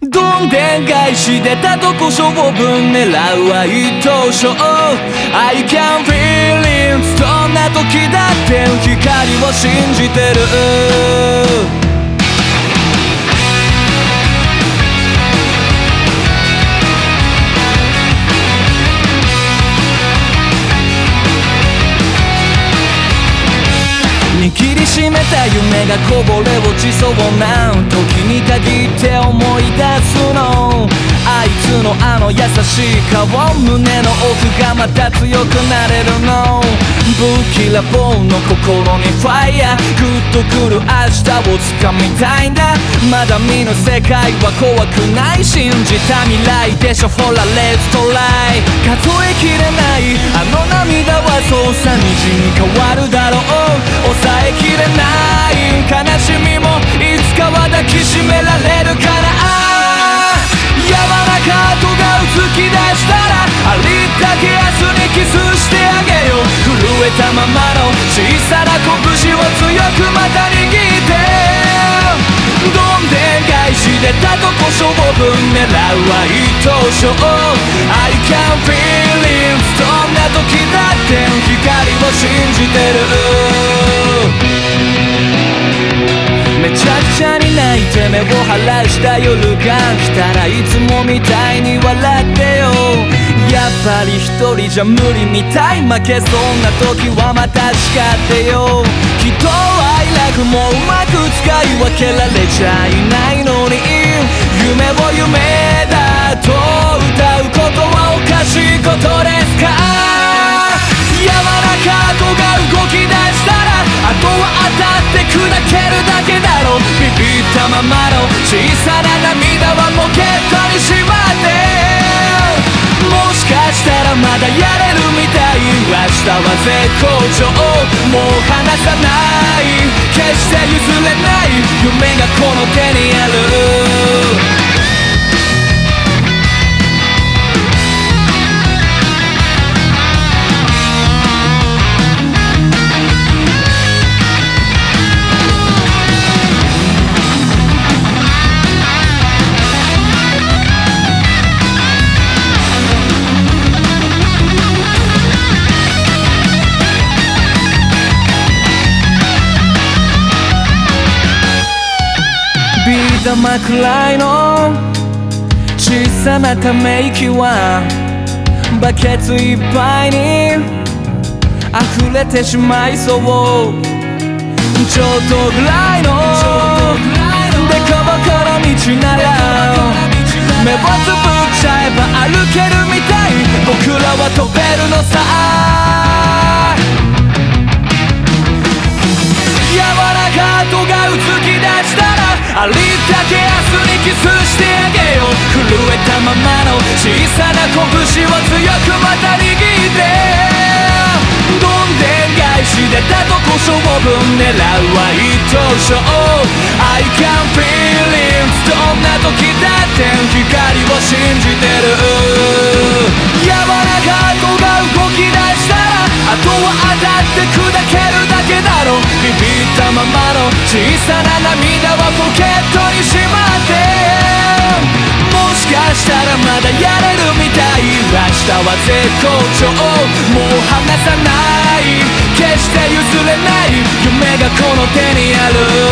どんでん返しでたとこ勝負狙うは一等賞。I can feel it. どんな時だって光を信じてる。握りしめた夢がこぼれ落ちそうな時に限って思い出すの。あいつのあの優しい顔。胸の奥がまた強くなれるの。不気らぼうの心にファイヤー。グッとくる明日を掴みたいんだ。まだ見ぬ世界は怖くない。信じた未来でしょ。ほらレッツトライ。数えきれない。あの涙はそうさ虹に変わるだたとこ勝負狙うは一等賞 I can feel it. どんな時だって光を信じてる。めちゃくちゃに泣いて目を晴らした夜が来たらいつもみたいに笑ってよ。やっぱり一人じゃ無理みたい。負けそうな時はまた叱ってよ。きっと愛楽もう使い分けられちゃいないのに夢を夢だと歌うことはおかしいことですか？柔らか子が動き出したらあとは当たって砕けるだけだろう。ビビったままの小さな涙はポケットにしまってもしかしたらまだやれ明日は絶好調もう離さない。決して譲れない。夢がこの手にある。ビー玉くらいの。小さなため息はバケツいっぱいに溢れてしまいそう。ちょっとぐらいの。デコボコの道なら目をつぶっちゃえば歩けるみたい。僕らは飛べるのさ。ありったけ明日にキスしてあげよう。震えたままの小さな拳を強くまた握って。どんでん返しでたとこ勝負狙うは一等賞 I can feel it どんな時だって光を信じって砕けるだけだろ。ビビったままの小さな涙はポケットにしまって。もしかしたらまだやれるみたい。明日は絶好調。もう離さない。決して譲れない。夢がこの手にある。